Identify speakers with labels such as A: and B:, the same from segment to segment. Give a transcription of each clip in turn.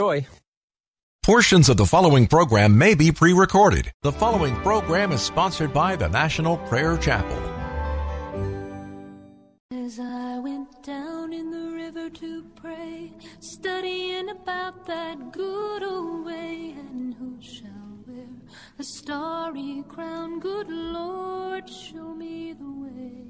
A: Joy.
B: Portions of the following program may be pre recorded. The following program is sponsored by the National Prayer Chapel.
C: As I went down in the river to pray, studying about that good old way, and who shall wear a starry crown? Good Lord, show me the way.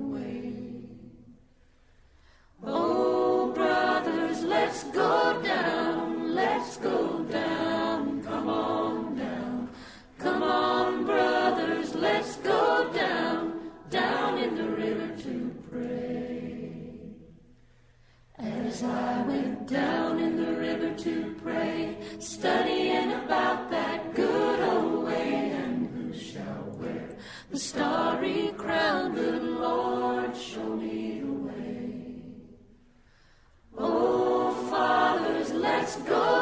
C: Oh, brothers, let's go down, let's go down, come on down. Come on, brothers, let's go down, down in the river to pray. As I went down in the river to pray, studying go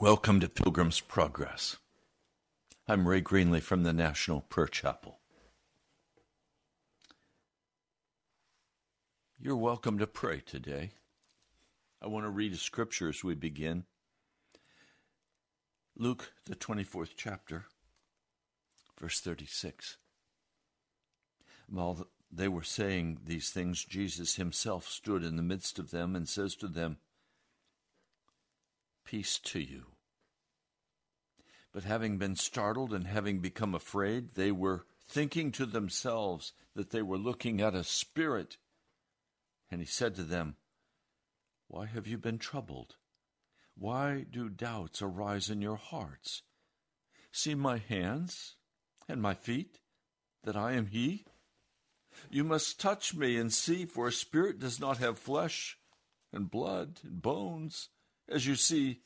D: Welcome to Pilgrim's Progress. I'm Ray Greenley from the National Prayer Chapel. You're welcome to pray today. I want to read a scripture as we begin. Luke, the 24th chapter, verse 36. While they were saying these things, Jesus himself stood in the midst of them and says to them, Peace to you. But having been startled and having become afraid, they were thinking to themselves that they were looking at a spirit. And he said to them, Why have you been troubled? Why do doubts arise in your hearts? See my hands and my feet, that I am he? You must touch me and see, for a spirit does not have flesh and blood and bones, as you see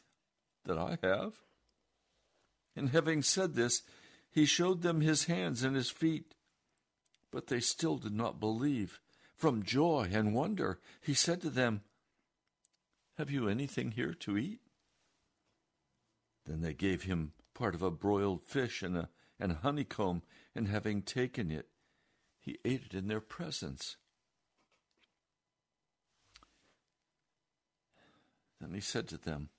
D: that I have. And having said this, he showed them his hands and his feet. But they still did not believe. From joy and wonder, he said to them, Have you anything here to eat? Then they gave him part of a broiled fish and a and honeycomb, and having taken it, he ate it in their presence. And he said to them,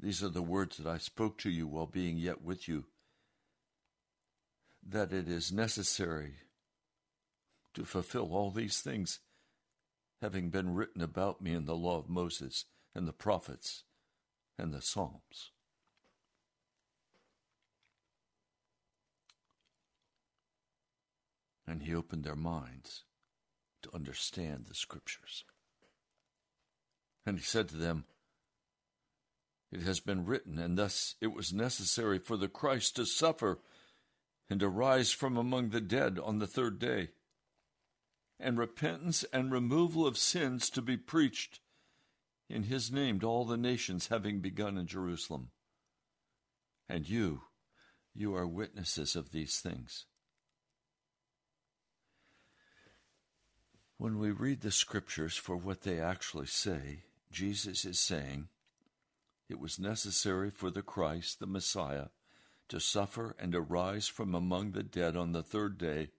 D: These are the words that I spoke to you while being yet with you, that it is necessary to fulfill all these things, having been written about me in the law of Moses and the prophets and the Psalms. And he opened their minds to understand the scriptures. And he said to them, It has been written, and thus it was necessary for the Christ to suffer and to rise from among the dead on the third day, and repentance and removal of sins to be preached in his name to all the nations, having begun in Jerusalem. And you, you are witnesses of these things. When we read the scriptures for what they actually say, Jesus is saying it was necessary for the Christ, the Messiah, to suffer and arise from among the dead on the third day,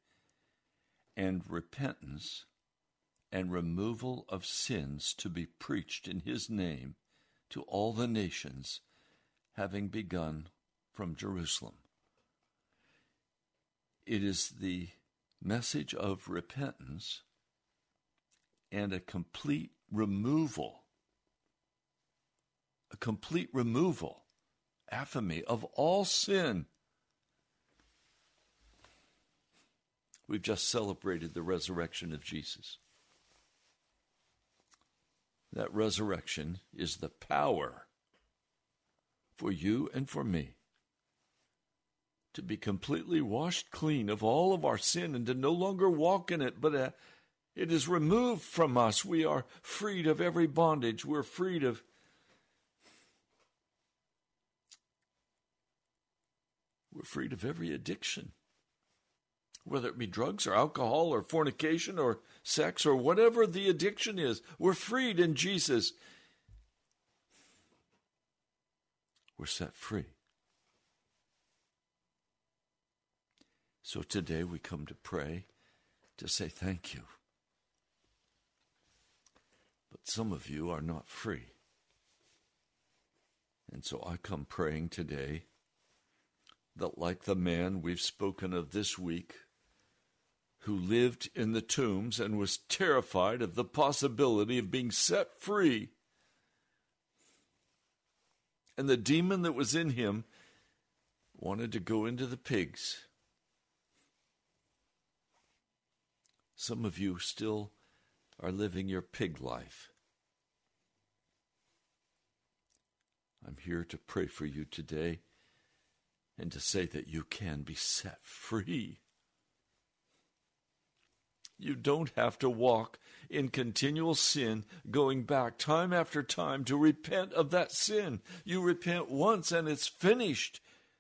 D: and repentance and removal of sins to be preached in his name to all the nations, having begun from Jerusalem. It is the message of repentance and a complete removal, a complete removal, aphiemi, of all sin. We've just celebrated the resurrection of Jesus. That resurrection is the power for you and for me to be completely washed clean of all of our sin and to no longer walk in it, but uh, it is removed from us. We are freed of every bondage. We're freed of we're freed of every addiction. Whether it be drugs or alcohol or fornication or sex or whatever the addiction is, we're freed in Jesus. We're set free. So today we come to pray to say thank you. Some of you are not free. And so I come praying today that, like the man we've spoken of this week, who lived in the tombs and was terrified of the possibility of being set free, and the demon that was in him wanted to go into the pigs. Some of you still are living your pig life. I'm here to pray for you today and to say that you can be set free. You don't have to walk in continual sin, going back time after time to repent of that sin. You repent once and it's finished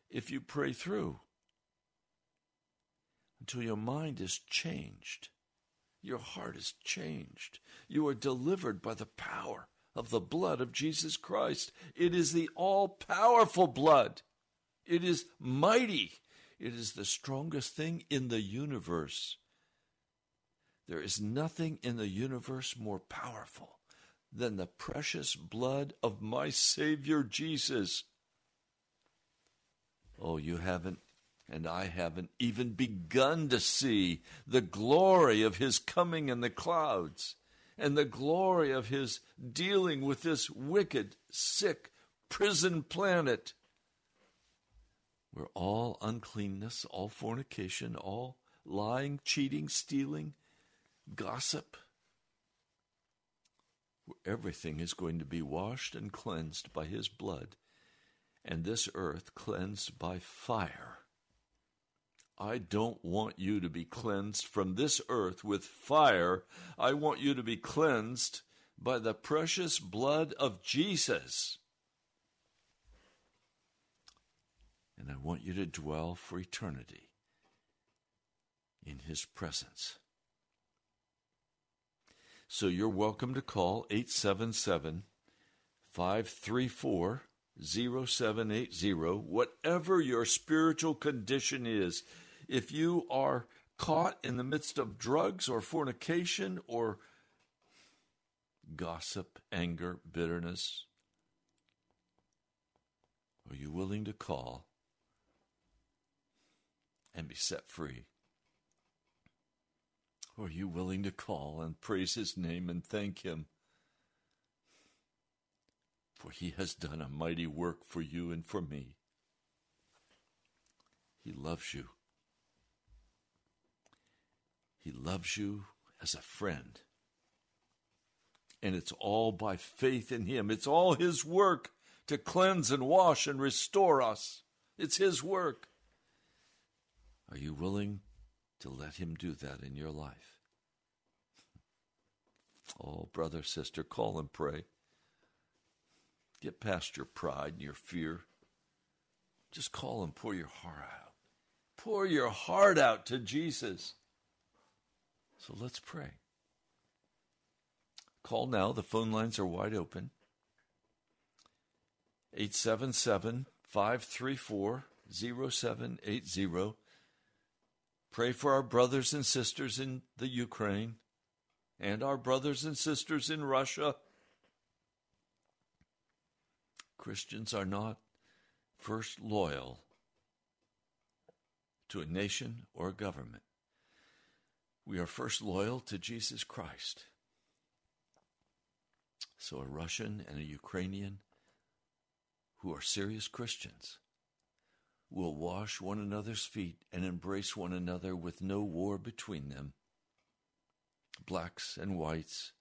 D: if you pray through until your mind is changed your heart is changed. You are delivered by the power of the blood of Jesus Christ. It is the all powerful blood, it is mighty, it is the strongest thing in the universe. There is nothing in the universe more powerful than the precious blood of my Savior Jesus. Oh, you haven't and I haven't even begun to see the glory of his coming in the clouds and the glory of his dealing with this wicked, sick, prison planet. Where all uncleanness, all fornication, all lying, cheating, stealing, gossip, where everything is going to be washed and cleansed by his blood, and this earth cleansed by fire I don't want you to be cleansed from this earth with fire. I want you to be cleansed by the precious blood of Jesus. And I want you to dwell for eternity in His presence. So you're welcome to call 877 534 0780, whatever your spiritual condition is if you are caught in the midst of drugs or fornication or gossip, anger, bitterness? Are you willing to call and be set free? Are you willing to call and praise his name and thank him? For he has done a mighty work for you and for me. He loves you. He loves you as a friend. And it's all by faith in him. It's all his work to cleanse and wash and restore us. It's his work. Are you willing to let him do that in your life? Oh, brother, sister, call and pray. Get past your pride and your fear. Just call and pour your heart out. Pour your heart out to Jesus. So let's pray. Call now. The phone lines are wide open. 877 534 0780. Pray for our brothers and sisters in the Ukraine and our brothers and sisters in Russia. Christians are not first loyal to a nation or a government. We are first loyal to Jesus Christ. So, a Russian and a Ukrainian who are serious Christians will wash one another's feet and embrace one another with no war between them. Blacks and whites,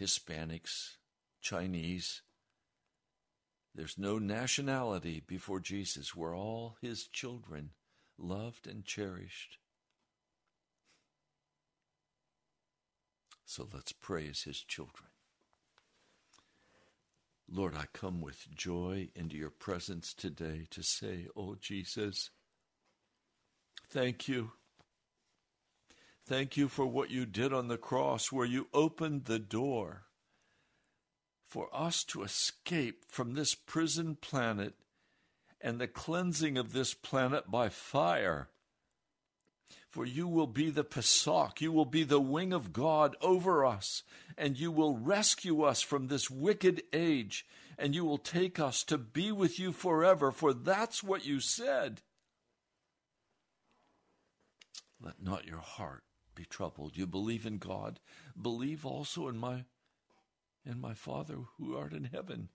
D: Hispanics, Chinese. There's no nationality before Jesus. We're all his children, loved and cherished. So let's praise his children. Lord, I come with joy into your presence today to say, Oh Jesus, thank you. Thank you for what you did on the cross, where you opened the door for us to escape from this prison planet and the cleansing of this planet by fire. For you will be the Pesach, you will be the wing of God over us, and you will rescue us from this wicked age, and you will take us to be with you forever, for that's what you said. Let not your heart be troubled. You believe in God, believe also in my in my Father who art in heaven.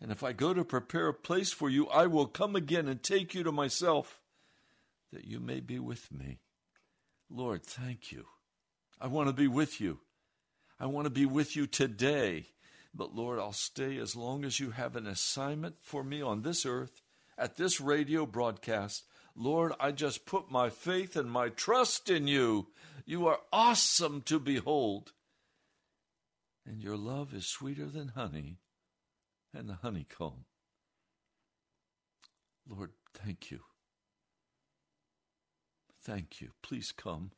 D: And if I go to prepare a place for you, I will come again and take you to myself that you may be with me. Lord, thank you. I want to be with you. I want to be with you today. But Lord, I'll stay as long as you have an assignment for me on this earth, at this radio broadcast. Lord, I just put my faith and my trust in you. You are awesome to behold. And your love is sweeter than honey and the honeycomb. Lord, thank you. Thank you. Please come.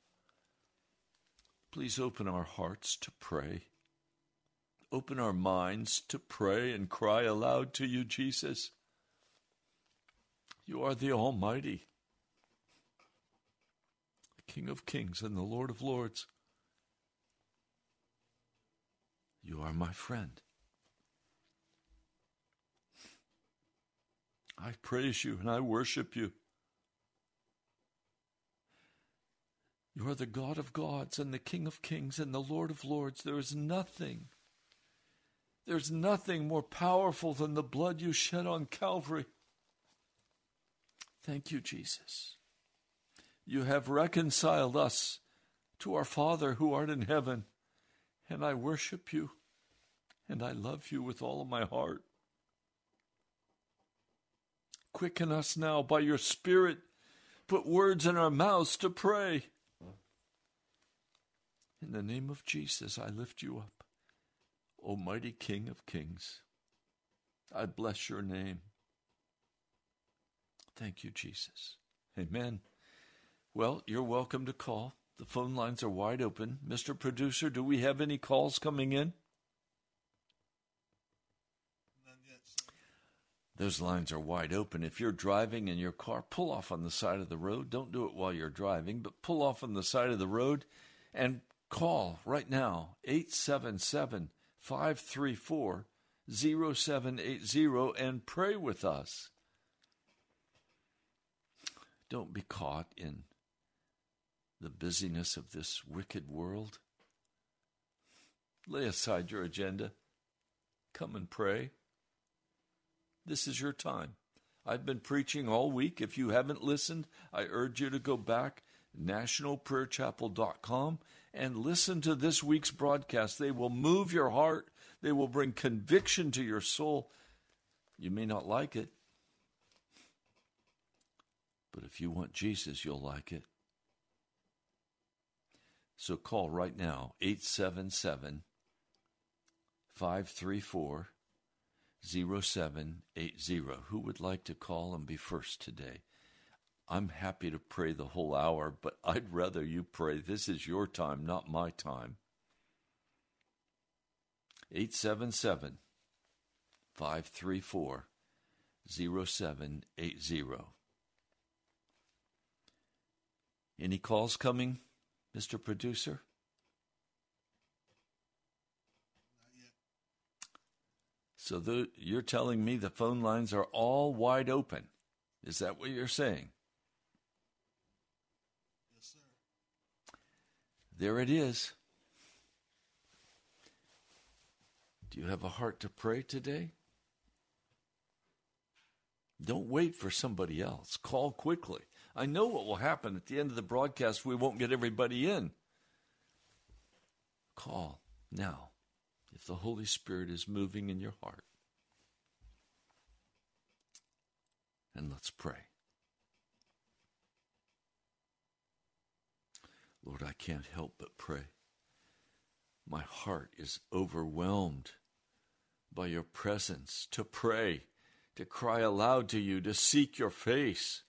D: Please open our hearts to pray. Open our minds to pray and cry aloud to you, Jesus. You are the Almighty, the King of Kings and the Lord of Lords. You are my friend. I praise you and I worship you. You are the God of gods and the King of kings and the Lord of lords. There is nothing, there's nothing more powerful than the blood you shed on Calvary. Thank you, Jesus. You have reconciled us to our Father who art in heaven, and I worship you and I love you with all of my heart. Quicken us now by your Spirit. Put words in our mouths to pray. In the name of Jesus, I lift you up, Almighty King of Kings. I bless your name. Thank you, Jesus. Amen. Well, you're welcome to call. The phone lines are wide open. Mr. Producer, do we have any calls coming in? Those lines are wide open. If you're driving in your car, pull off on the side of the road. Don't do it while you're driving, but pull off on the side of the road and Call right now 877 534 0780 and pray with us. Don't be caught in the busyness of this wicked world. Lay aside your agenda. Come and pray. This is your time. I've been preaching all week. If you haven't listened, I urge you to go back nationalprayerchapel.com and listen to this week's broadcast. They will move your heart. They will bring conviction to your soul. You may not like it, but if you want Jesus, you'll like it. So call right now 877 534 0780. Who would like to call and be first today? I'm happy to pray the whole hour, but I'd rather you pray. This is your time, not my time. 877 534 0780. Any calls coming, Mr. Producer? So the, you're telling me the phone lines are all wide open. Is that what you're saying?
A: Yes, sir.
D: There it is. Do you have a heart to pray today? Don't wait for somebody else. Call quickly. I know what will happen at the end of the broadcast. We won't get everybody in. Call now if the Holy Spirit is moving in your heart. And let's pray. Lord, I can't help but pray. My heart is overwhelmed by your presence to pray, to cry aloud to you, to seek your face,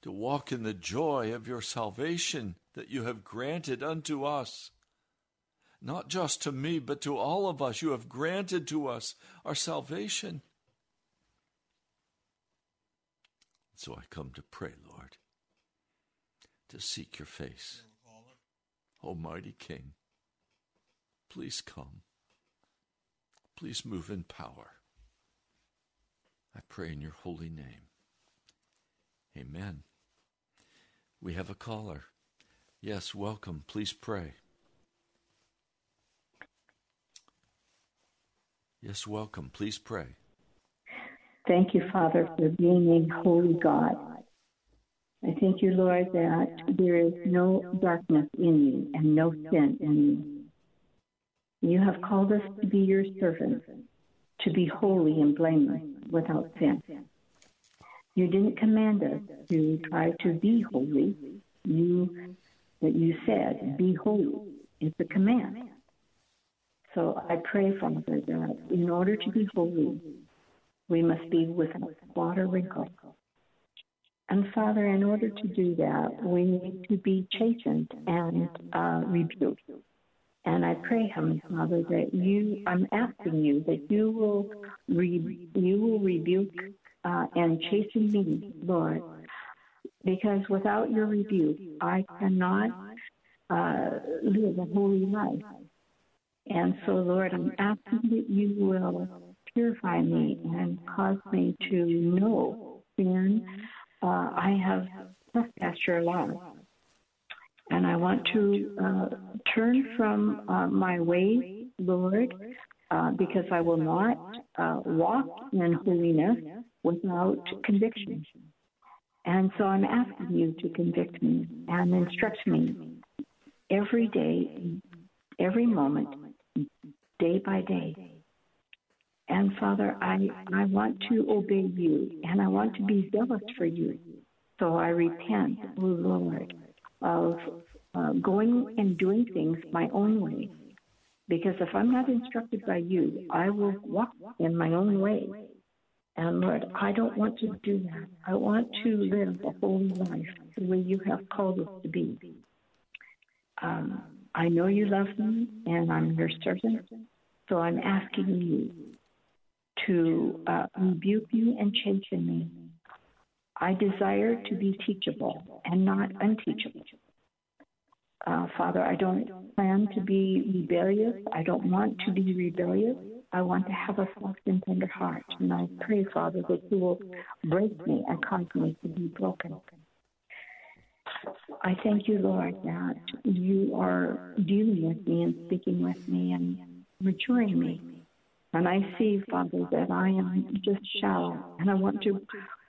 D: to walk in the joy of your salvation that you have granted unto us. Not just to me, but to all of us, you have granted to us our salvation. So I come to pray, Lord, to seek your face. Almighty King, please come. Please move in power. I pray in your holy name. Amen. We have a caller. Yes, welcome. Please pray. Yes, welcome. Please pray.
E: Thank you, Father, for being a holy God. I thank you, Lord, that there is no darkness in you and no sin in you. You have called us to be your servants, to be holy and blameless, without sin. You didn't command us to try to be holy. You that you said, be holy. It's a command. So I pray, Father, that in order to be holy, we must be without spot or wrinkle. And Father, in order to do that, we need to be chastened and uh, rebuked. And I pray, Heavenly Father, that you, I'm asking you that you will, re, you will rebuke uh, and chasten me, Lord, because without your rebuke, I cannot uh, live a holy life. And so, Lord, I'm asking that you will purify me and cause me to know sin. Uh, I have trespassed your law. And I want to uh, turn from uh, my ways, Lord, uh, because I will not uh, walk in holiness without conviction. And so I'm asking you to convict me and instruct me every day, every moment, day by day. And Father, I, I want to obey you and I want to be zealous for you. So I repent, O Lord, of uh, going and doing things my own way. Because if I'm not instructed by you, I will walk in my own way. And Lord, I don't want to do that. I want to live a holy life the way you have called us to be. Um, I know you love me and I'm your servant. So I'm asking you to uh, rebuke me and chasten me. I desire to be teachable and not unteachable. Uh, Father, I don't plan to be rebellious. I don't want to be rebellious. I want to have a soft and tender heart. And I pray, Father, that you will break me and cause me to be broken. I thank you, Lord, that you are dealing with me and speaking with me and maturing me. And I see, Father, that I am just shallow and I want to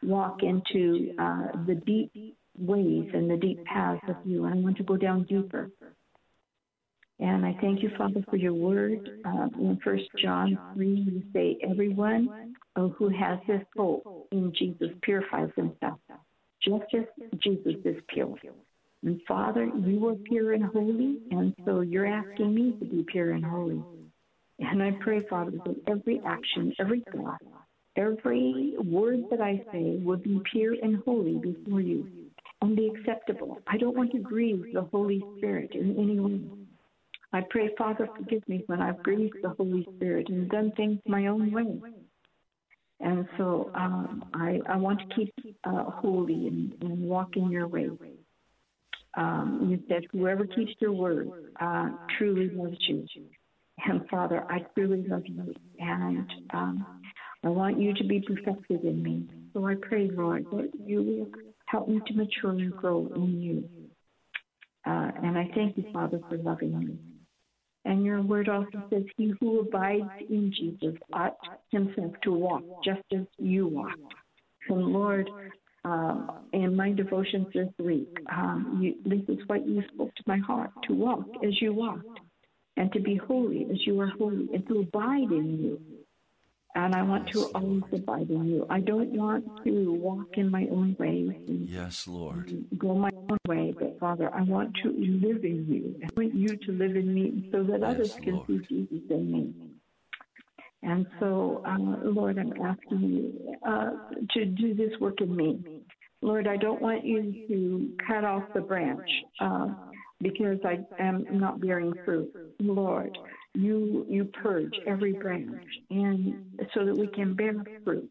E: walk into uh, the deep ways and the deep paths of you. And I want to go down deeper. And I thank you, Father, for your word. Uh, in First John 3, you say, Everyone who has this hope in Jesus purifies himself, just as Jesus is pure. And Father, you are pure and holy, and so you're asking me to be pure and holy. And I pray, Father, that every action, every thought, every word that I say would be pure and holy before you and be acceptable. I don't want to grieve the Holy Spirit in any way. I pray, Father, forgive me when I've grieved the Holy Spirit and done things my own way. And so um, I, I want to keep uh, holy and, and walk in your way. Um, you said, whoever keeps your word uh, truly loves you. And Father, I truly love you. And um, I want you to be perfected in me. So I pray, Lord, that you will help me to mature and grow in you. Uh, and I thank you, Father, for loving me. And your word also says, He who abides in Jesus ought himself to walk just as you walked. And Lord, um, in my devotions this week, um, you, this is what you spoke to my heart to walk as you walked, and to be holy as you are holy, and to abide in you. And I want to always abide in you. I don't want to walk in my own ways.
D: Yes, Lord.
E: Go my own way, but Father, I want to live in you. I want you to live in me so that
D: Yes,
E: others can
D: Lord.
E: see Jesus in me. And so, uh, Lord, I'm asking you uh, to do this work in me. Lord, I don't want you to cut off the branch uh, because I am not bearing fruit. Lord, you you purge every branch, and so that we can bear fruit.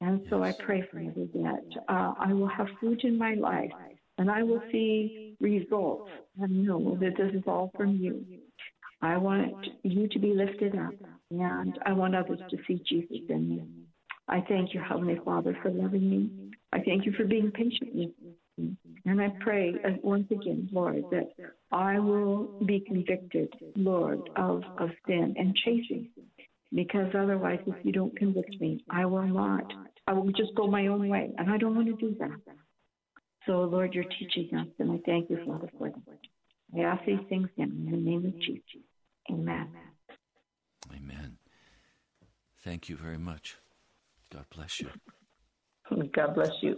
E: And so I pray, Father, that uh, I will have fruit in my life, and I will see results, and know that this is all from you. I want you to be lifted up, and I want others to see Jesus in me. I thank you, Heavenly Father, for loving me. I thank you for being patient with me. And I pray uh, once again, Lord, that I will be convicted, Lord, of, of sin and chasing. Because otherwise, if you don't convict me, I will not. I will just go my own way. And I don't want to do that. So, Lord, you're teaching us, and I thank you, Father, for that. I ask these things now in the name of Jesus. Amen.
D: Amen. Thank you very much. God bless you.
E: God bless you.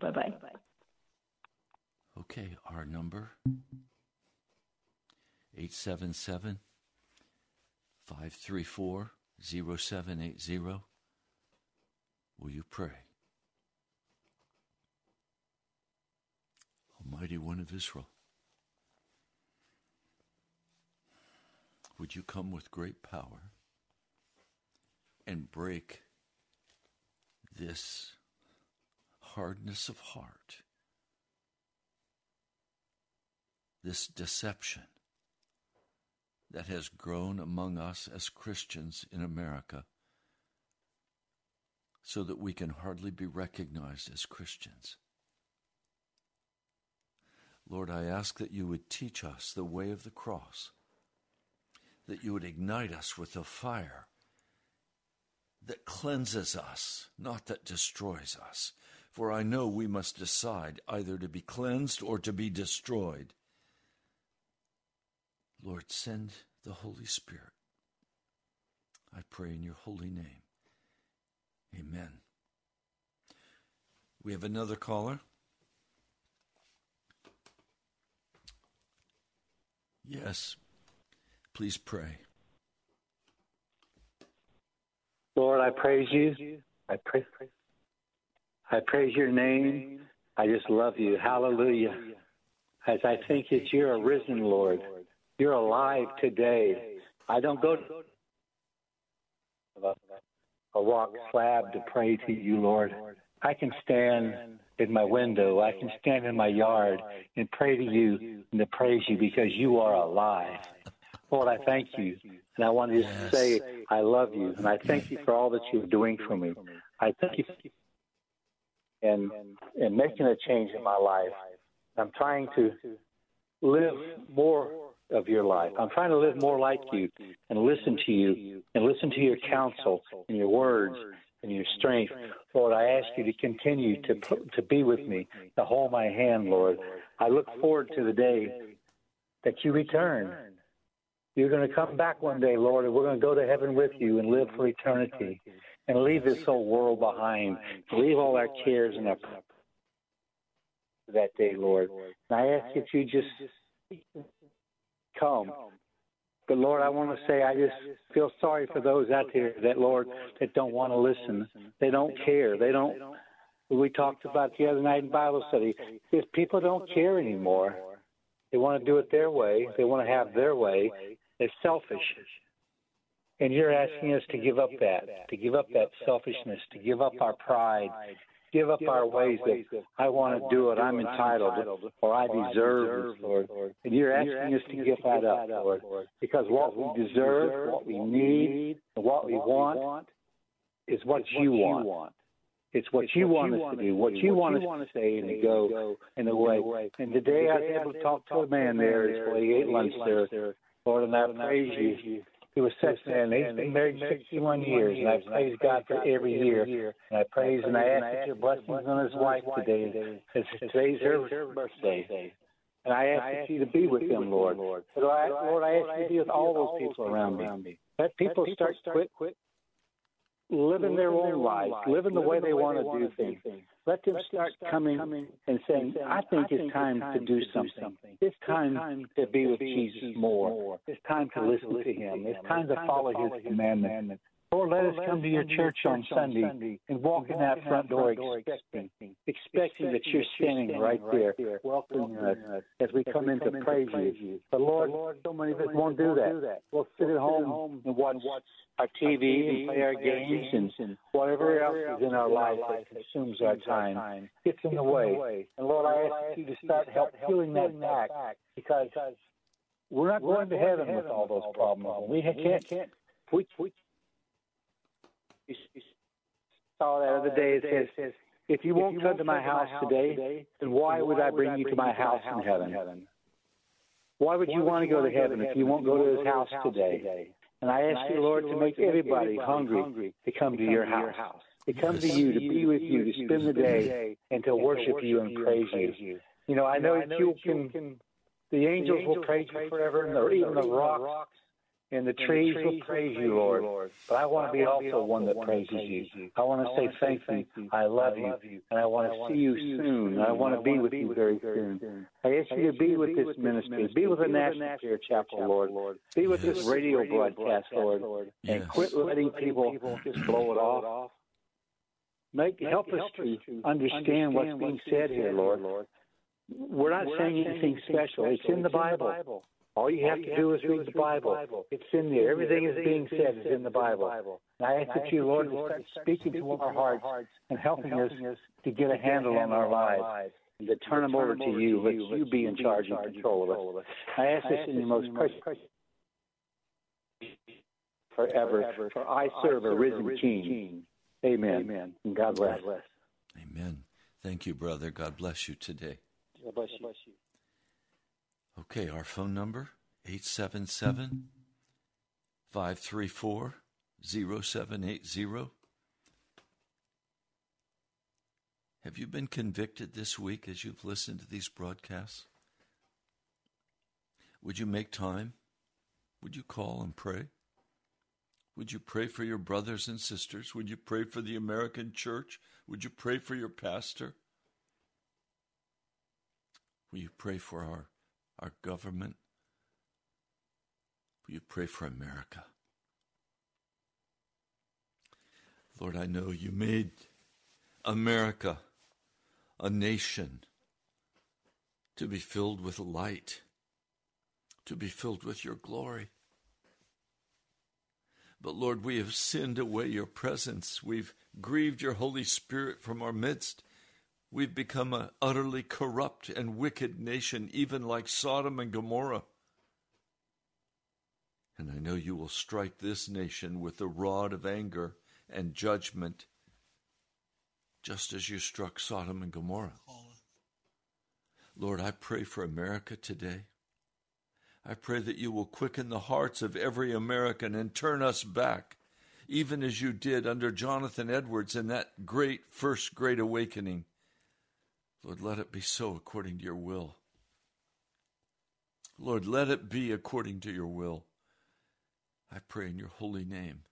E: Bye bye.
D: Okay, our number 877 534 0780. Will you pray? Almighty One of Israel, would you come with great power and break this hardness of heart, this deception that has grown among us as Christians in America, so that we can hardly be recognized as Christians. Lord, I ask that you would teach us the way of the cross, that you would ignite us with a fire that cleanses us, not that destroys us. For I know we must decide either to be cleansed or to be destroyed. Lord, send the Holy Spirit. I pray in your holy name. Amen. We have another caller. Yes. Please pray.
F: Lord, I praise you. I praise, I praise your name. I just love you. Hallelujah. As I think that you're a risen Lord. You're alive today. I don't go to a rock slab to pray to you, Lord. I can stand in my window, I can stand in my yard and pray to you and to praise you because you are alive. Lord, I thank you. And I want to
D: Yes.
F: say, I love you. And I thank you for all that you're doing for me. I thank you and, and making a change in my life. I'm trying to live more of your life. I'm trying to live more like you and listen to you and listen to your counsel and your words and your strength. Lord, I ask you to continue to to be with me, to hold my hand, Lord. I look forward to the day that you return. You're going to come back one day, Lord, and we're going to go to heaven with you and live for eternity and leave this whole world behind. Leave all our cares and our that day, Lord. And I ask that you just come. But Lord, I want to say I just feel sorry for those out there that Lord that don't want to listen. They don't care. They don't. We talked about the other night in Bible study. If people don't care anymore, they want to do it their way. They want to have their way. They're selfish. And you're asking us to give up that, to give up that selfishness, to give up our pride, give up our ways that I want to do it, I'm entitled, or I deserve this, Lord. And you're asking us to give that up, Lord, because what we deserve, what we need, and what we want is what you want. It's what you want us to do, what you want us to say and to go in the way. And today I was able to talk to a man there he ate lunch there. Lord, and I praise you. He was such a man. He's been married 61 years, and I praise God for every year. And I praise and I ask that your blessings on his wife today. As today's her birthday. And I ask that you to be with him, Lord. Lord, I, Lord, I ask you to be with all those people around me. Let people start quit, quit living their own lives, living the way they want to do things. Let them start coming and saying, I think it's time to do something. It's time to be with Jesus more. It's time to listen to him. It's time to follow his commandments. Lord, let us come to your church on Sunday and walk in that front door expecting, expecting that you're standing right there, welcoming us as we come in to praise you. But Lord, Lord, so many of us won't do that. We'll sit at home and watch our TV and play our games and whatever else is in our life that consumes our time gets in the way. And Lord, I ask you to start help healing that back because we're not going to heaven with all those problems. We can't. We, we saw that other day. It says, if you won't come to my house today, then why would I bring you to my house in heaven? heaven? Why would you want to go to heaven if you won't go to his house today? And I ask you, Lord, to make everybody hungry to come to your house, to come to you, to be with you, to spend the day, and to worship you and praise you. You know, I know that you can, the angels will praise you forever, and the, even the rocks and the trees will praise you, Lord. Lord. But I want to be also one that praises you. I want to say thank you. I love you. And I want to see you soon. I want to be with you very soon. I ask you to be with this ministry. Be with the National Prayer Chapel, Lord. Be with this radio broadcast, Lord. And quit letting people just blow it off. Make help us to understand what's being said here, Lord. We're not saying anything special. It's in the Bible. All you have to do is read the Bible. It's in there. Everything is being said is in the Bible. And I ask that you, Lord, to start speaking to our hearts and helping us to get a handle on our lives and to turn them over to you. Let you be in charge and control of us. I ask this in your most precious forever. For I serve a risen King. Amen. And God bless.
D: Amen. Thank you, brother. God bless you today.
F: God bless you.
D: Okay, our phone number 877 534 0780. Have you been convicted this week as you've listened to these broadcasts? Would you make time? Would you call and pray? Would you pray for your brothers and sisters? Would you pray for the American church? Would you pray for your pastor? Will you pray for our, our government? Will you pray for America? Lord, I know you made America a nation to be filled with light, to be filled with your glory. But Lord, we have sinned away your presence. We've grieved your Holy Spirit from our midst. We've become an utterly corrupt and wicked nation, even like Sodom and Gomorrah. And I know you will strike this nation with the rod of anger and judgment, just as you struck Sodom and Gomorrah. Lord, I pray for America today. I pray that you will quicken the hearts of every American and turn us back, even as you did under Jonathan Edwards in that great first great awakening. Lord, let it be so according to your will. Lord, let it be according to your will. I pray in your holy name.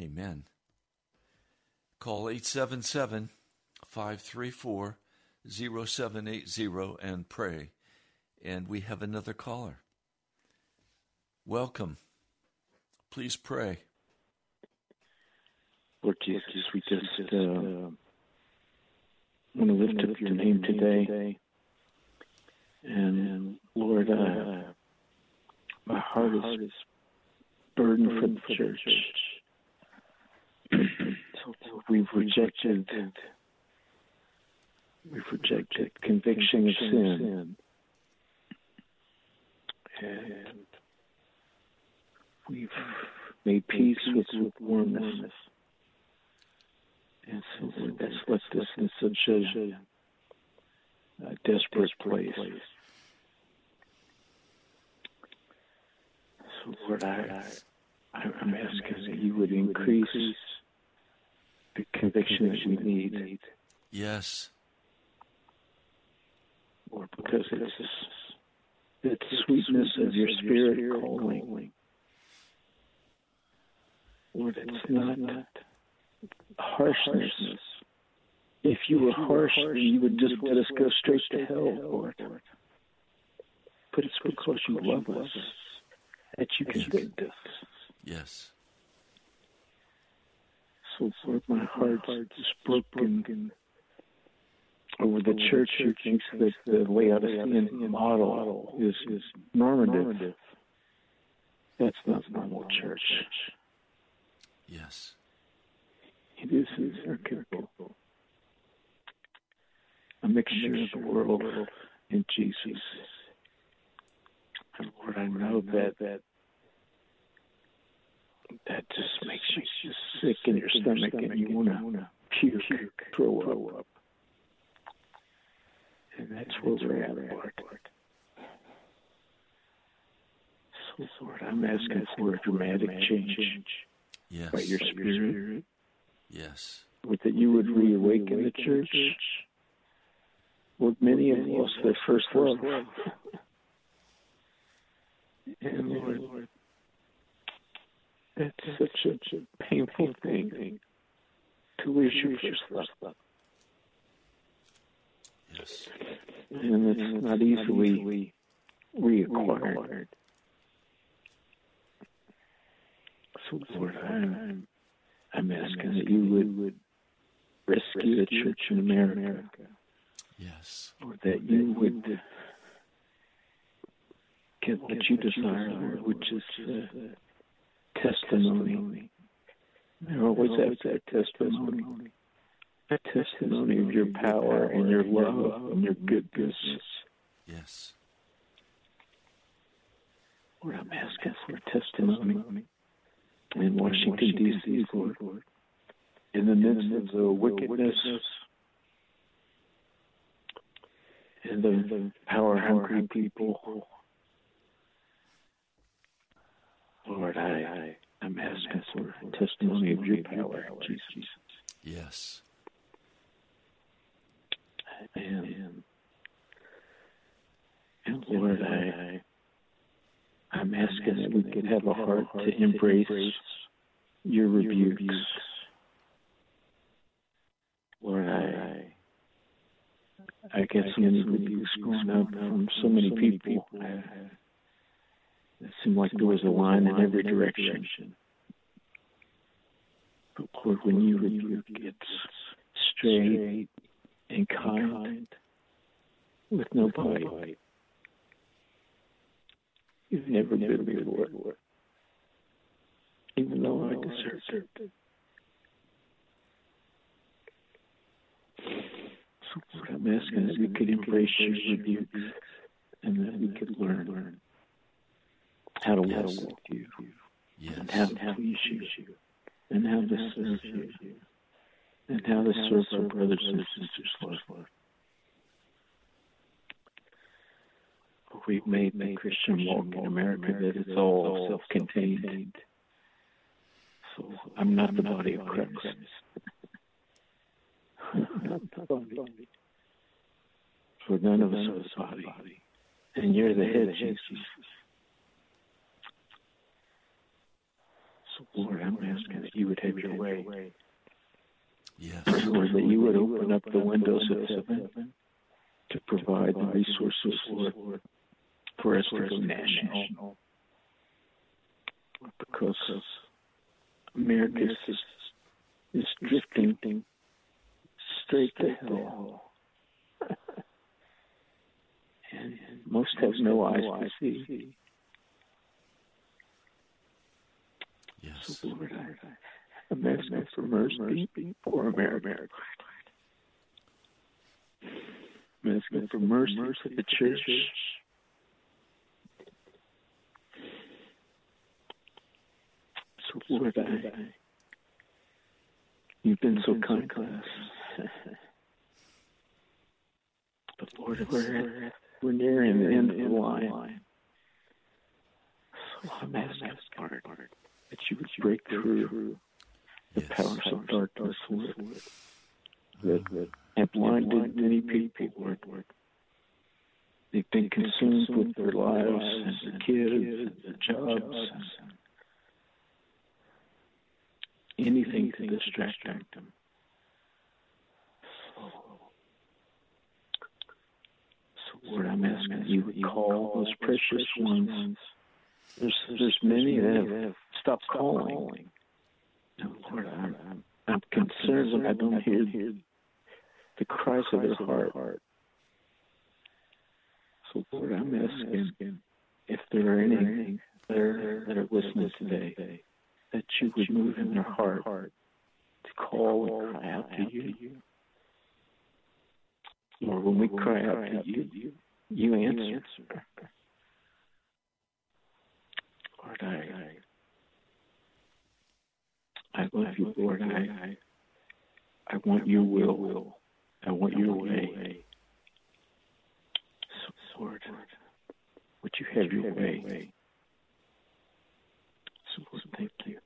D: Amen. Call 877 534 0780 and pray. And we have another caller. Welcome. Please pray.
G: Lord Jesus, we just uh, want to lift up your name today. And Lord, uh, my heart is burdened for the church. so we've rejected, we've rejected conviction of sin and we've made peace with lukewarmness. And so that's left us in such a, a desperate place. So, Lord, I, I, I'm asking that you would increase the conviction that we need.
D: Yes.
G: Lord, because it's the sweetness of your spirit calling. Lord, it's not harshness. If you were harsh, then you would just let us go straight to hell, Lord. But it's because you love us that you convict us.
D: Yes.
G: So, Lord, my heart is broken over the church who thinks that the Laodicean model is, is normative. That's not normal church.
D: Yes.
G: It is hierarchical. A mixture of the world and Jesus. And Lord, I know that that that just makes you just sick in your stomach and you want to puke, throw up. And that's where we're at, Lord. So, Lord, I'm asking for a dramatic change
D: Yes.
G: by your Spirit.
D: Yes.
G: That you would reawaken the church. Lord, many have lost their first love. And Lord, that's such a painful thing to lose your first love.
D: Yes.
G: And it's not easily reacquired. So, Lord, I'm, I'm asking that you would rescue the church in America.
D: Yes.
G: Or that you would get what you desire, Lord, which is uh, testimony. There always has that testimony. A testimony of your power and your love and your goodness.
D: Yes.
G: Lord, I'm asking for a testimony in Washington, D.C., Lord. In the midst of the wickedness and the power hungry people, Lord, I, I'm asking for a testimony of your power, Jesus.
D: Yes.
G: And, and Lord, I, I'm asking that we could have a heart to embrace your rebukes. Lord, I, I get so many rebukes going up from so many people. It seemed like there was a line in every direction. But Lord, when you rebuke, it's straight and kind, with no bite. You've never been before. even though I deserved it. So Lord, I'm asking that we could embrace your rebuke and that we could learn how to walk with you
D: Yes.
G: and how to please you and how to serve you and how to serve our brothers and sisters, Lord. We've made the Christian walk in America that it's all self-contained. So I'm not the body of Christ. I'm not the. For none of us are the body. And you're the head, Jesus. So, Lord, I'm asking that you would have your way.
D: Yes.
G: Lord, that you would open up the windows of heaven to provide the resources, Lord, for us to go national. Because America is, is drifting straight to hell. and most have no eyes to see.
D: Yes.
G: So, Lord, I, I'm asking for mercy for America. I'm asking for mercy for the church. Lord, I, you've been so kind to us. But, Lord, we're, we're nearing the end of the line. So I'm asking, Lord, that you would break through the powers of darkness, Lord, that, that have blinded many people, Lord. They've been consumed with their lives and their kids and their jobs and anything to distract them. So, Lord, I'm asking that you would call those precious ones. There's, there's many that have stopped calling. No, Lord, I'm, I'm, I'm concerned when I don't hear the cries of their heart. So, Lord, I'm asking if there are any there that are listening today, that you would move in their heart to call and cry out to you. Lord, when we cry out to you, you answer. Lord, I, I love you, Lord. I, I want your will. I want your way. So, Lord, would you have your way? So, Lord, thank you.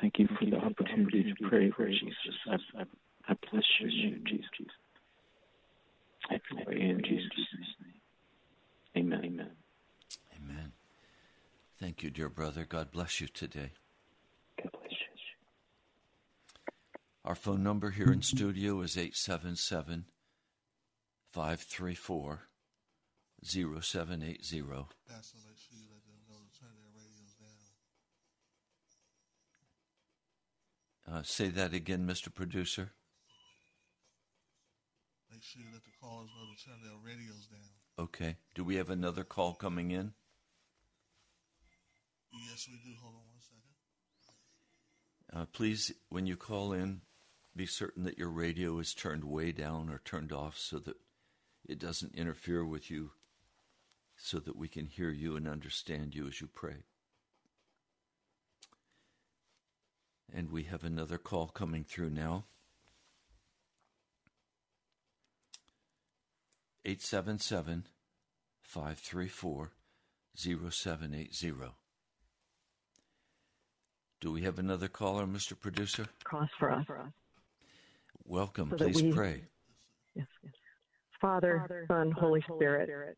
G: Thank you for the opportunity to pray for Jesus. I, I, I bless your name, Jesus. I pray in Jesus' name. Amen. Amen.
D: Amen. Thank you, dear brother. God bless you today.
G: God bless you.
D: Our phone number here in studio is 877 534 0780.
A: Pastor, make sure you let them know to turn their radios down.
D: Uh, say that again, Mr. Producer.
A: Make sure let the callers know to turn their radios down.
D: Okay. Do we have another call coming in?
A: Yes, we do. Hold on one second.
D: Uh, please, when you call in, be certain that your radio is turned way down or turned off so that it doesn't interfere with you, so that we can hear you and understand you as you pray. And we have another call coming through now. 877 534 0780. Do we have another caller, Mr. Producer?
H: cross for us.
D: Welcome.
H: So
D: Please
H: we-
D: pray.
H: Yes, yes. Father, Son, Holy Spirit,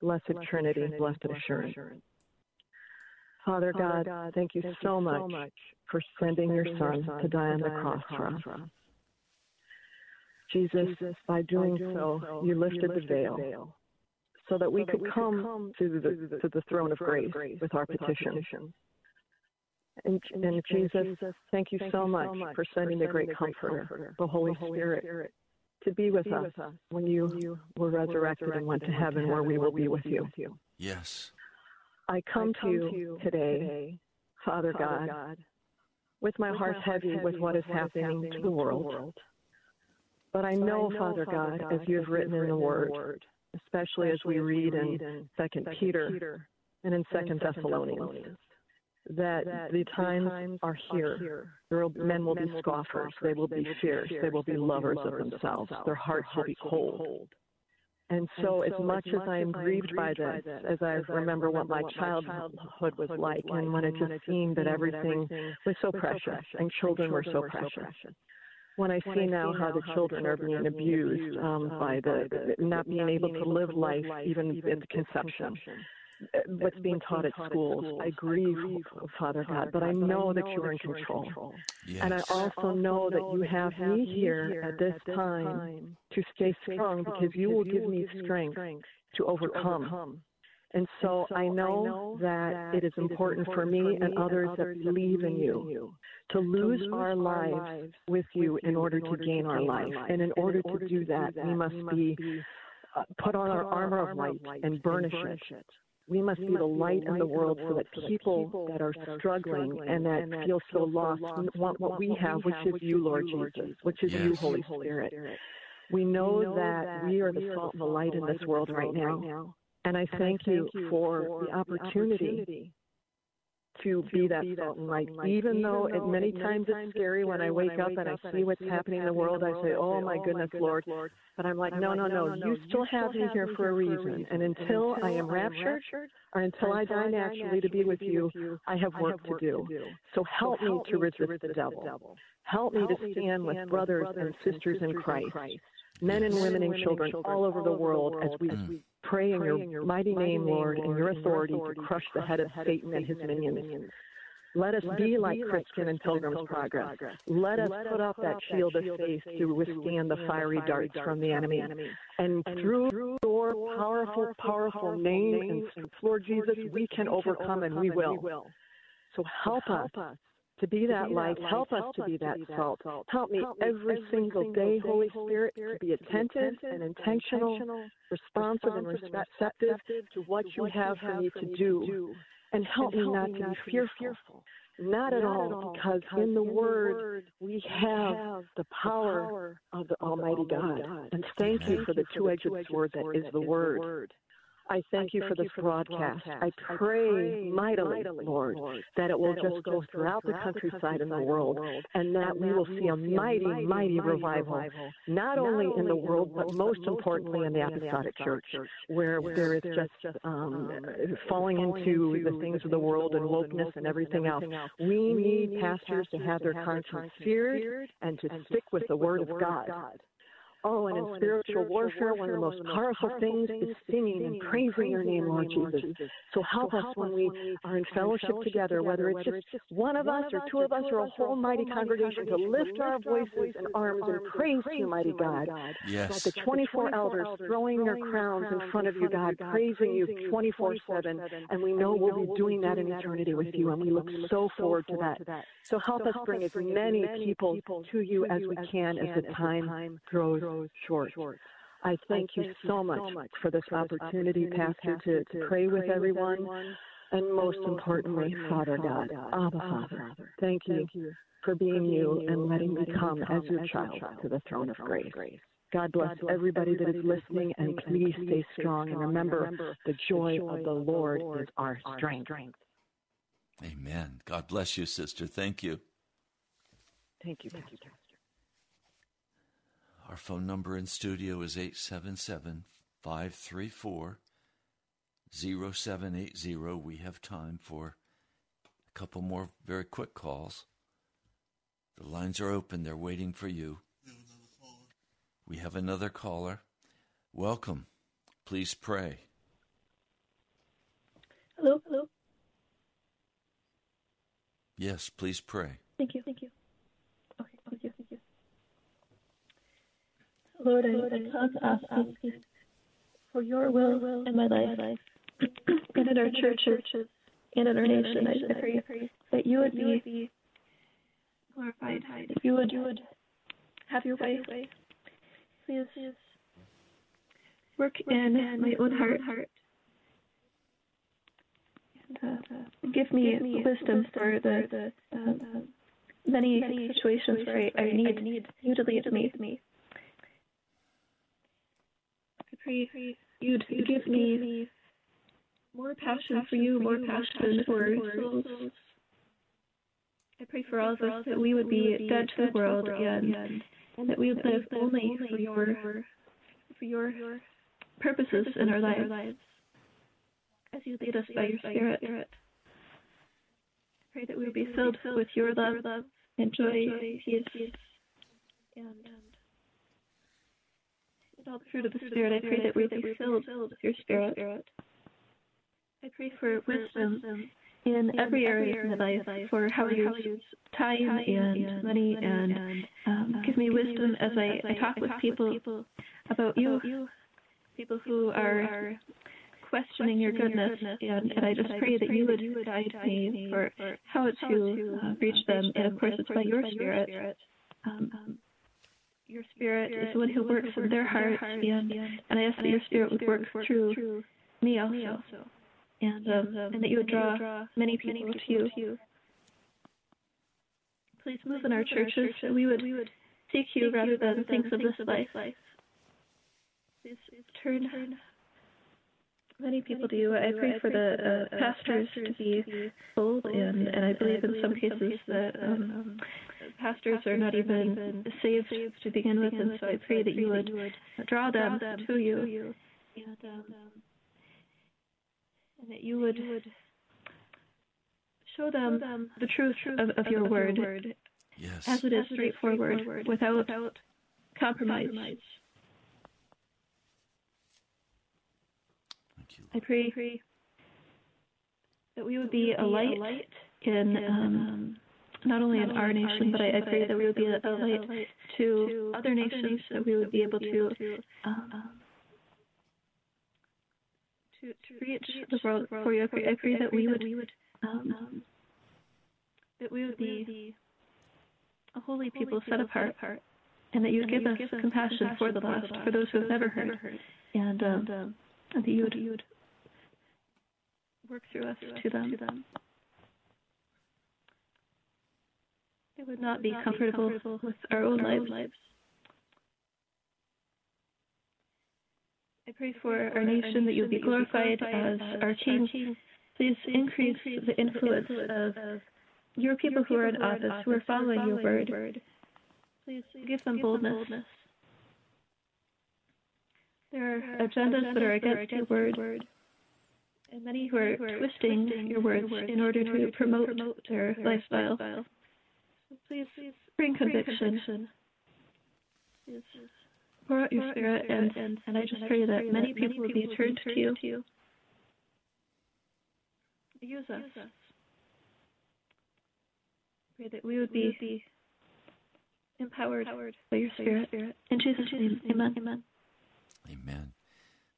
H: blessed Trinity, blessed assurance. Father God, thank you so much for sending your Son to die on the cross for us. Jesus, by doing so, you lifted the veil so that we could come to the, to the throne of grace with our petitions. And, and Jesus, thank you so much for sending the great comforter, the Holy Spirit, to be with us when you were resurrected and went to heaven where we will be with you.
D: Yes.
H: I come to you today Father God, with my heart heavy with what is happening to the world. But I know, Father God, as you have written in the Word, especially as we read in Second Peter and in Second Thessalonians, that the times are here. There will, men will be scoffers. They will be fierce. They will be lovers of themselves. Their hearts will be cold. And so, as much as I am grieved by this, as I remember what my childhood was like, and when it just seemed that everything was so precious and children were so precious, when I see now how the children are being abused um, by the the not being able to live life even at conception, uh, what's being taught at schools. I grieve, Father God, but I know that you are in control. And I also know that you have me here at this time to stay strong because you will give me strength to overcome. And so I know that it is important for me and others that believe in you to lose our lives with you in order to gain our life. And in order to do that, we must be uh, put on our armor of light and burnish it. We must be the light in the world so that people that are struggling and that feel so lost want what we have, which is you, Lord Jesus, which is you, Holy Spirit. We know that we are the salt and the light in this world right now. And I thank you for the opportunity to be that salt and light. Even though it many times it's scary when I wake up and I see what's happening in the world, I say, Oh, oh my goodness, Lord. But I'm like, No, no, no, you still have me here for a reason. And until I am raptured or until I die naturally to be with you, I have work to do. So help me to resist the devil. Help me to stand with brothers and sisters in Christ, men and women and children all over the world as we pray in your mighty name, Lord, in your authority to crush the head of Satan and his minions. Let us be like Christian and Pilgrim's Progress. Let us put up that shield of faith to withstand the fiery darts from the enemy. And through your powerful, powerful name and Lord Jesus, we can overcome and we will. So help us to be that light. Help us to be that salt. Help me every single day, Holy Spirit, to be attentive and intentional, responsive and receptive to what you have for me to do. And help me not to be fearful. Not at all, because in the Word we have the power of the Almighty God. And thank you for the two edged sword that is the Word. I thank you for this broadcast. I pray mightily, Lord, that it will just go throughout the countryside and the world, and that we will see a mighty, mighty revival, not only in the world, but most importantly in the Apostolic Church, where there is just um, falling into the things of the world and wokeness and everything else. We need pastors to have their conscience seared and to stick with the Word of God. Oh, and in oh, spiritual warfare, one of the most powerful things is singing and praising your name, Lord Jesus. So help us when we are in fellowship together, whether it's just one of us or two of us or a whole mighty congregation, to lift our voices and arms and praise you, mighty God.
D: Yes.
H: Like the 24 elders throwing their crowns in front of you, God, praising you 24 7. And we know we'll be doing that in eternity with you, and we look so forward to that. So help us bring as many people to you as we can as the time grows short. I thank you so much for this opportunity, Pastor, to, to pray with everyone. And most importantly, Father God, Abba Father, thank you for being you and letting me come as your child to the throne of grace. God bless everybody that is listening, and please stay strong. And remember, the joy of the Lord is our strength.
D: Amen. God bless you, sister. Thank you.
H: Thank you, Pastor.
D: Our phone number in studio is 877 534 0780. We have time for a couple more very quick calls. The lines are open, they're waiting for you. We have another caller. Welcome. Please pray.
I: Hello, hello.
D: Yes, please pray.
I: Thank you, thank you. Okay, thank you, thank you. Lord, I, I come asking for your will in my life and in our churches and in our nation. I pray that you would be glorified. If you would, you would have your way. Please work in my own heart uh, give me wisdom for the um, many situations where I, I need you to lead me. I pray you'd give me more passion for you, more passion for your souls. I pray for all of us that we would be dead to the world and, and that we would live only for your for your purposes in our lives as you lead us by your Spirit. I pray that we would be filled with your love and joy, peace, and, um, all the fruit of the Spirit. I pray that we be filled with your Spirit. I pray for wisdom in every area of my life for how I use time and money and um, give me wisdom as I, I talk with people about you, people who are questioning your goodness, and, and I just pray that you would guide me for how to uh, reach them, and of course it's by your Spirit. Um, your Spirit is the one who works in their hearts, and, and I ask that your Spirit would work through me also and um, and that you would draw many people to you. Please move in our churches that we would seek you rather than things of this life. Please turn many people to you. I pray for the uh, pastors to be bold, and and I believe in some cases that um, pastors are not even saved to begin with, and so I pray that you would draw them to you. And, and that you would show them the truth of, of your word
D: Yes.
I: as it is straightforward without compromise. I pray that we would be a light in um, not only in our nation, but I, I pray that we would be a, light to other nations, that we would be able to um, to, to reach the world for you. I pray, I pray that we would um, that we would be a holy people set apart, and that you would give us compassion for the lost, for those who have never heard, and um, that you would, you would work through us to them. It would not be comfortable with our own lives. I pray for our nation that you'll be glorified as our King. Please increase the influence of your people who are in office, who are following your word. Please give them boldness. There are agendas that are against your word, and many who are twisting your words in order to promote their lifestyle. So please bring conviction. Please pour out your spirit, and, and I just pray that many people will be turned to you. to you. Use us. Pray that we would be empowered empowered, by your spirit. In Jesus' name, amen. Amen.
D: Amen.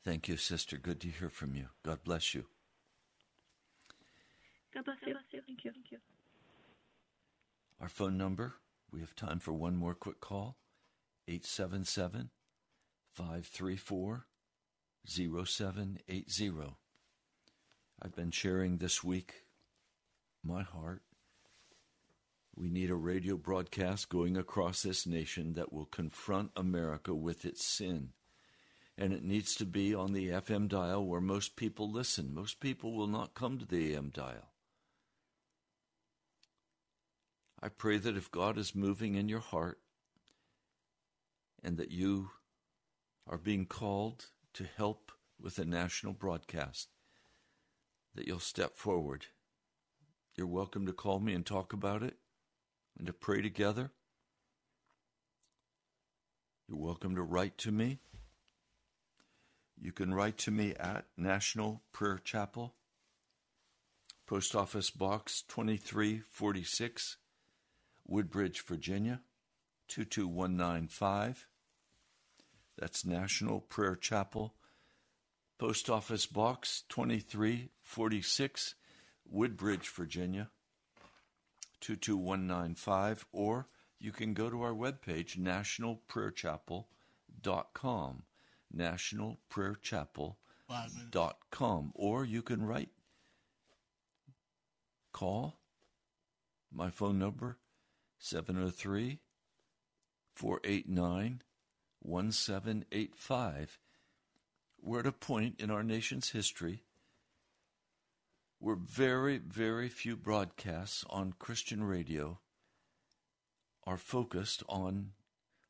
D: Thank you, sister. Good to hear from you. God bless you.
I: God bless you. Thank you. Thank you.
D: Our phone number, we have time for one more quick call 877 534 0780. I've been sharing this week my heart. We need a radio broadcast going across this nation that will confront America with its sin. And it needs to be on the FM dial where most people listen. Most people will not come to the AM dial. I pray that if God is moving in your heart and that you are being called to help with a national broadcast, that you'll step forward. You're welcome to call me and talk about it and to pray together. You're welcome to write to me. You can write to me at National Prayer Chapel, Post Office Box 2346, Woodbridge, Virginia 22195. That's National Prayer Chapel, Post Office Box 2346, Woodbridge, Virginia 22195. Or you can go to our webpage, nationalprayerchapel.com. Nationalprayerchapel.com. Or you can write call. My phone number 703 489 1785. We're at a point in our nation's history where very, very few broadcasts on Christian radio are focused on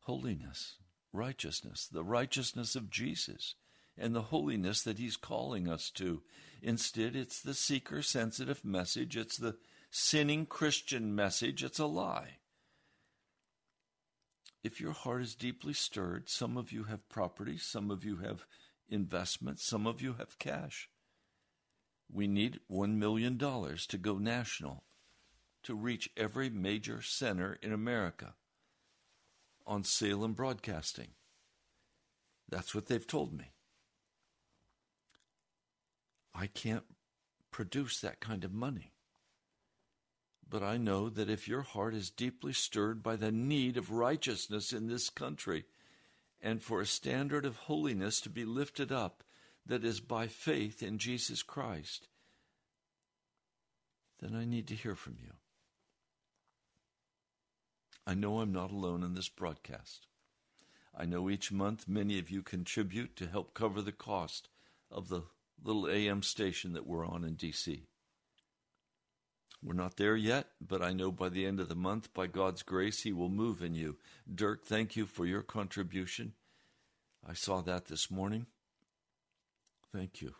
D: holiness, righteousness, the righteousness of Jesus, and the holiness that He's calling us to. Instead, it's the seeker sensitive message, it's the sinning Christian message, it's a lie. If your heart is deeply stirred, some of you have property, some of you have investments, some of you have cash. We need $1 million to go national to reach every major center in America on Salem Broadcasting. That's what they've told me. I can't produce that kind of money. But I know that if your heart is deeply stirred by the need of righteousness in this country, and for a standard of holiness to be lifted up that is by faith in Jesus Christ, then I need to hear from you. I know I'm not alone in this broadcast. I know each month many of you contribute to help cover the cost of the little AM station that we're on in DC. We're not there yet, but I know by the end of the month, by God's grace, He will move in you. Dirk, thank you for your contribution. I saw that this morning. Thank you.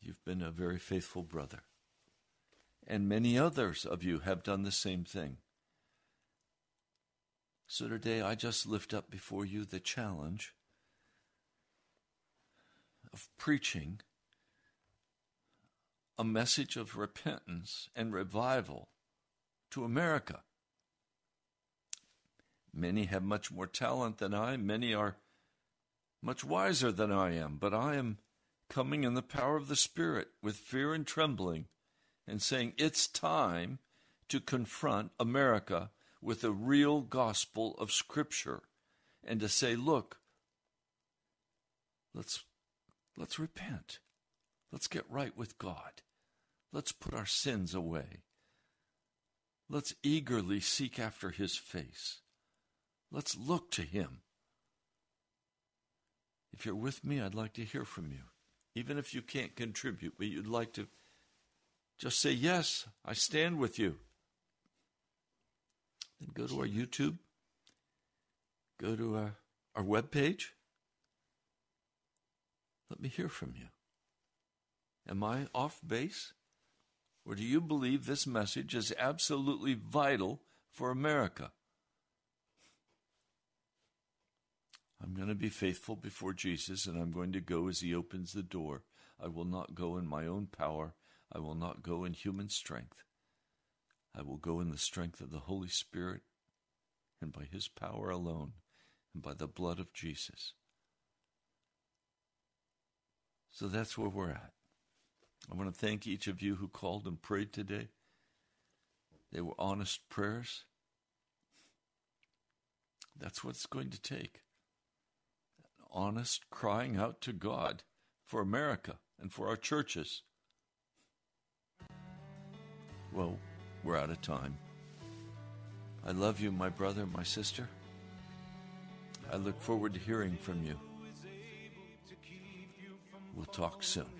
D: You've been a very faithful brother. And many others of you have done the same thing. So today I just lift up before you the challenge of preaching a message of repentance and revival to America. Many have much more talent than I, many are much wiser than I am, but I am coming in the power of the Spirit with fear and trembling and saying, It's time to confront America with the real gospel of Scripture and to say, Look, let's, let's repent. Let's get right with God. Let's put our sins away. Let's eagerly seek after His face. Let's look to Him. If you're with me, I'd like to hear from you. Even if you can't contribute, but you'd like to just say, Yes, I stand with you. Then go to our YouTube, go to our, our webpage. Let me hear from you. Am I off base? Or do you believe this message is absolutely vital for America? I'm going to be faithful before Jesus and I'm going to go as he opens the door. I will not go in my own power. I will not go in human strength. I will go in the strength of the Holy Spirit and by his power alone and by the blood of Jesus. So that's where we're at. I want to thank each of you who called and prayed today. They were honest prayers. That's what it's going to take An Honest crying out to God for America and for our churches. Well, we're out of time. I love you, my brother, my sister. I look forward to hearing from you. We'll talk soon.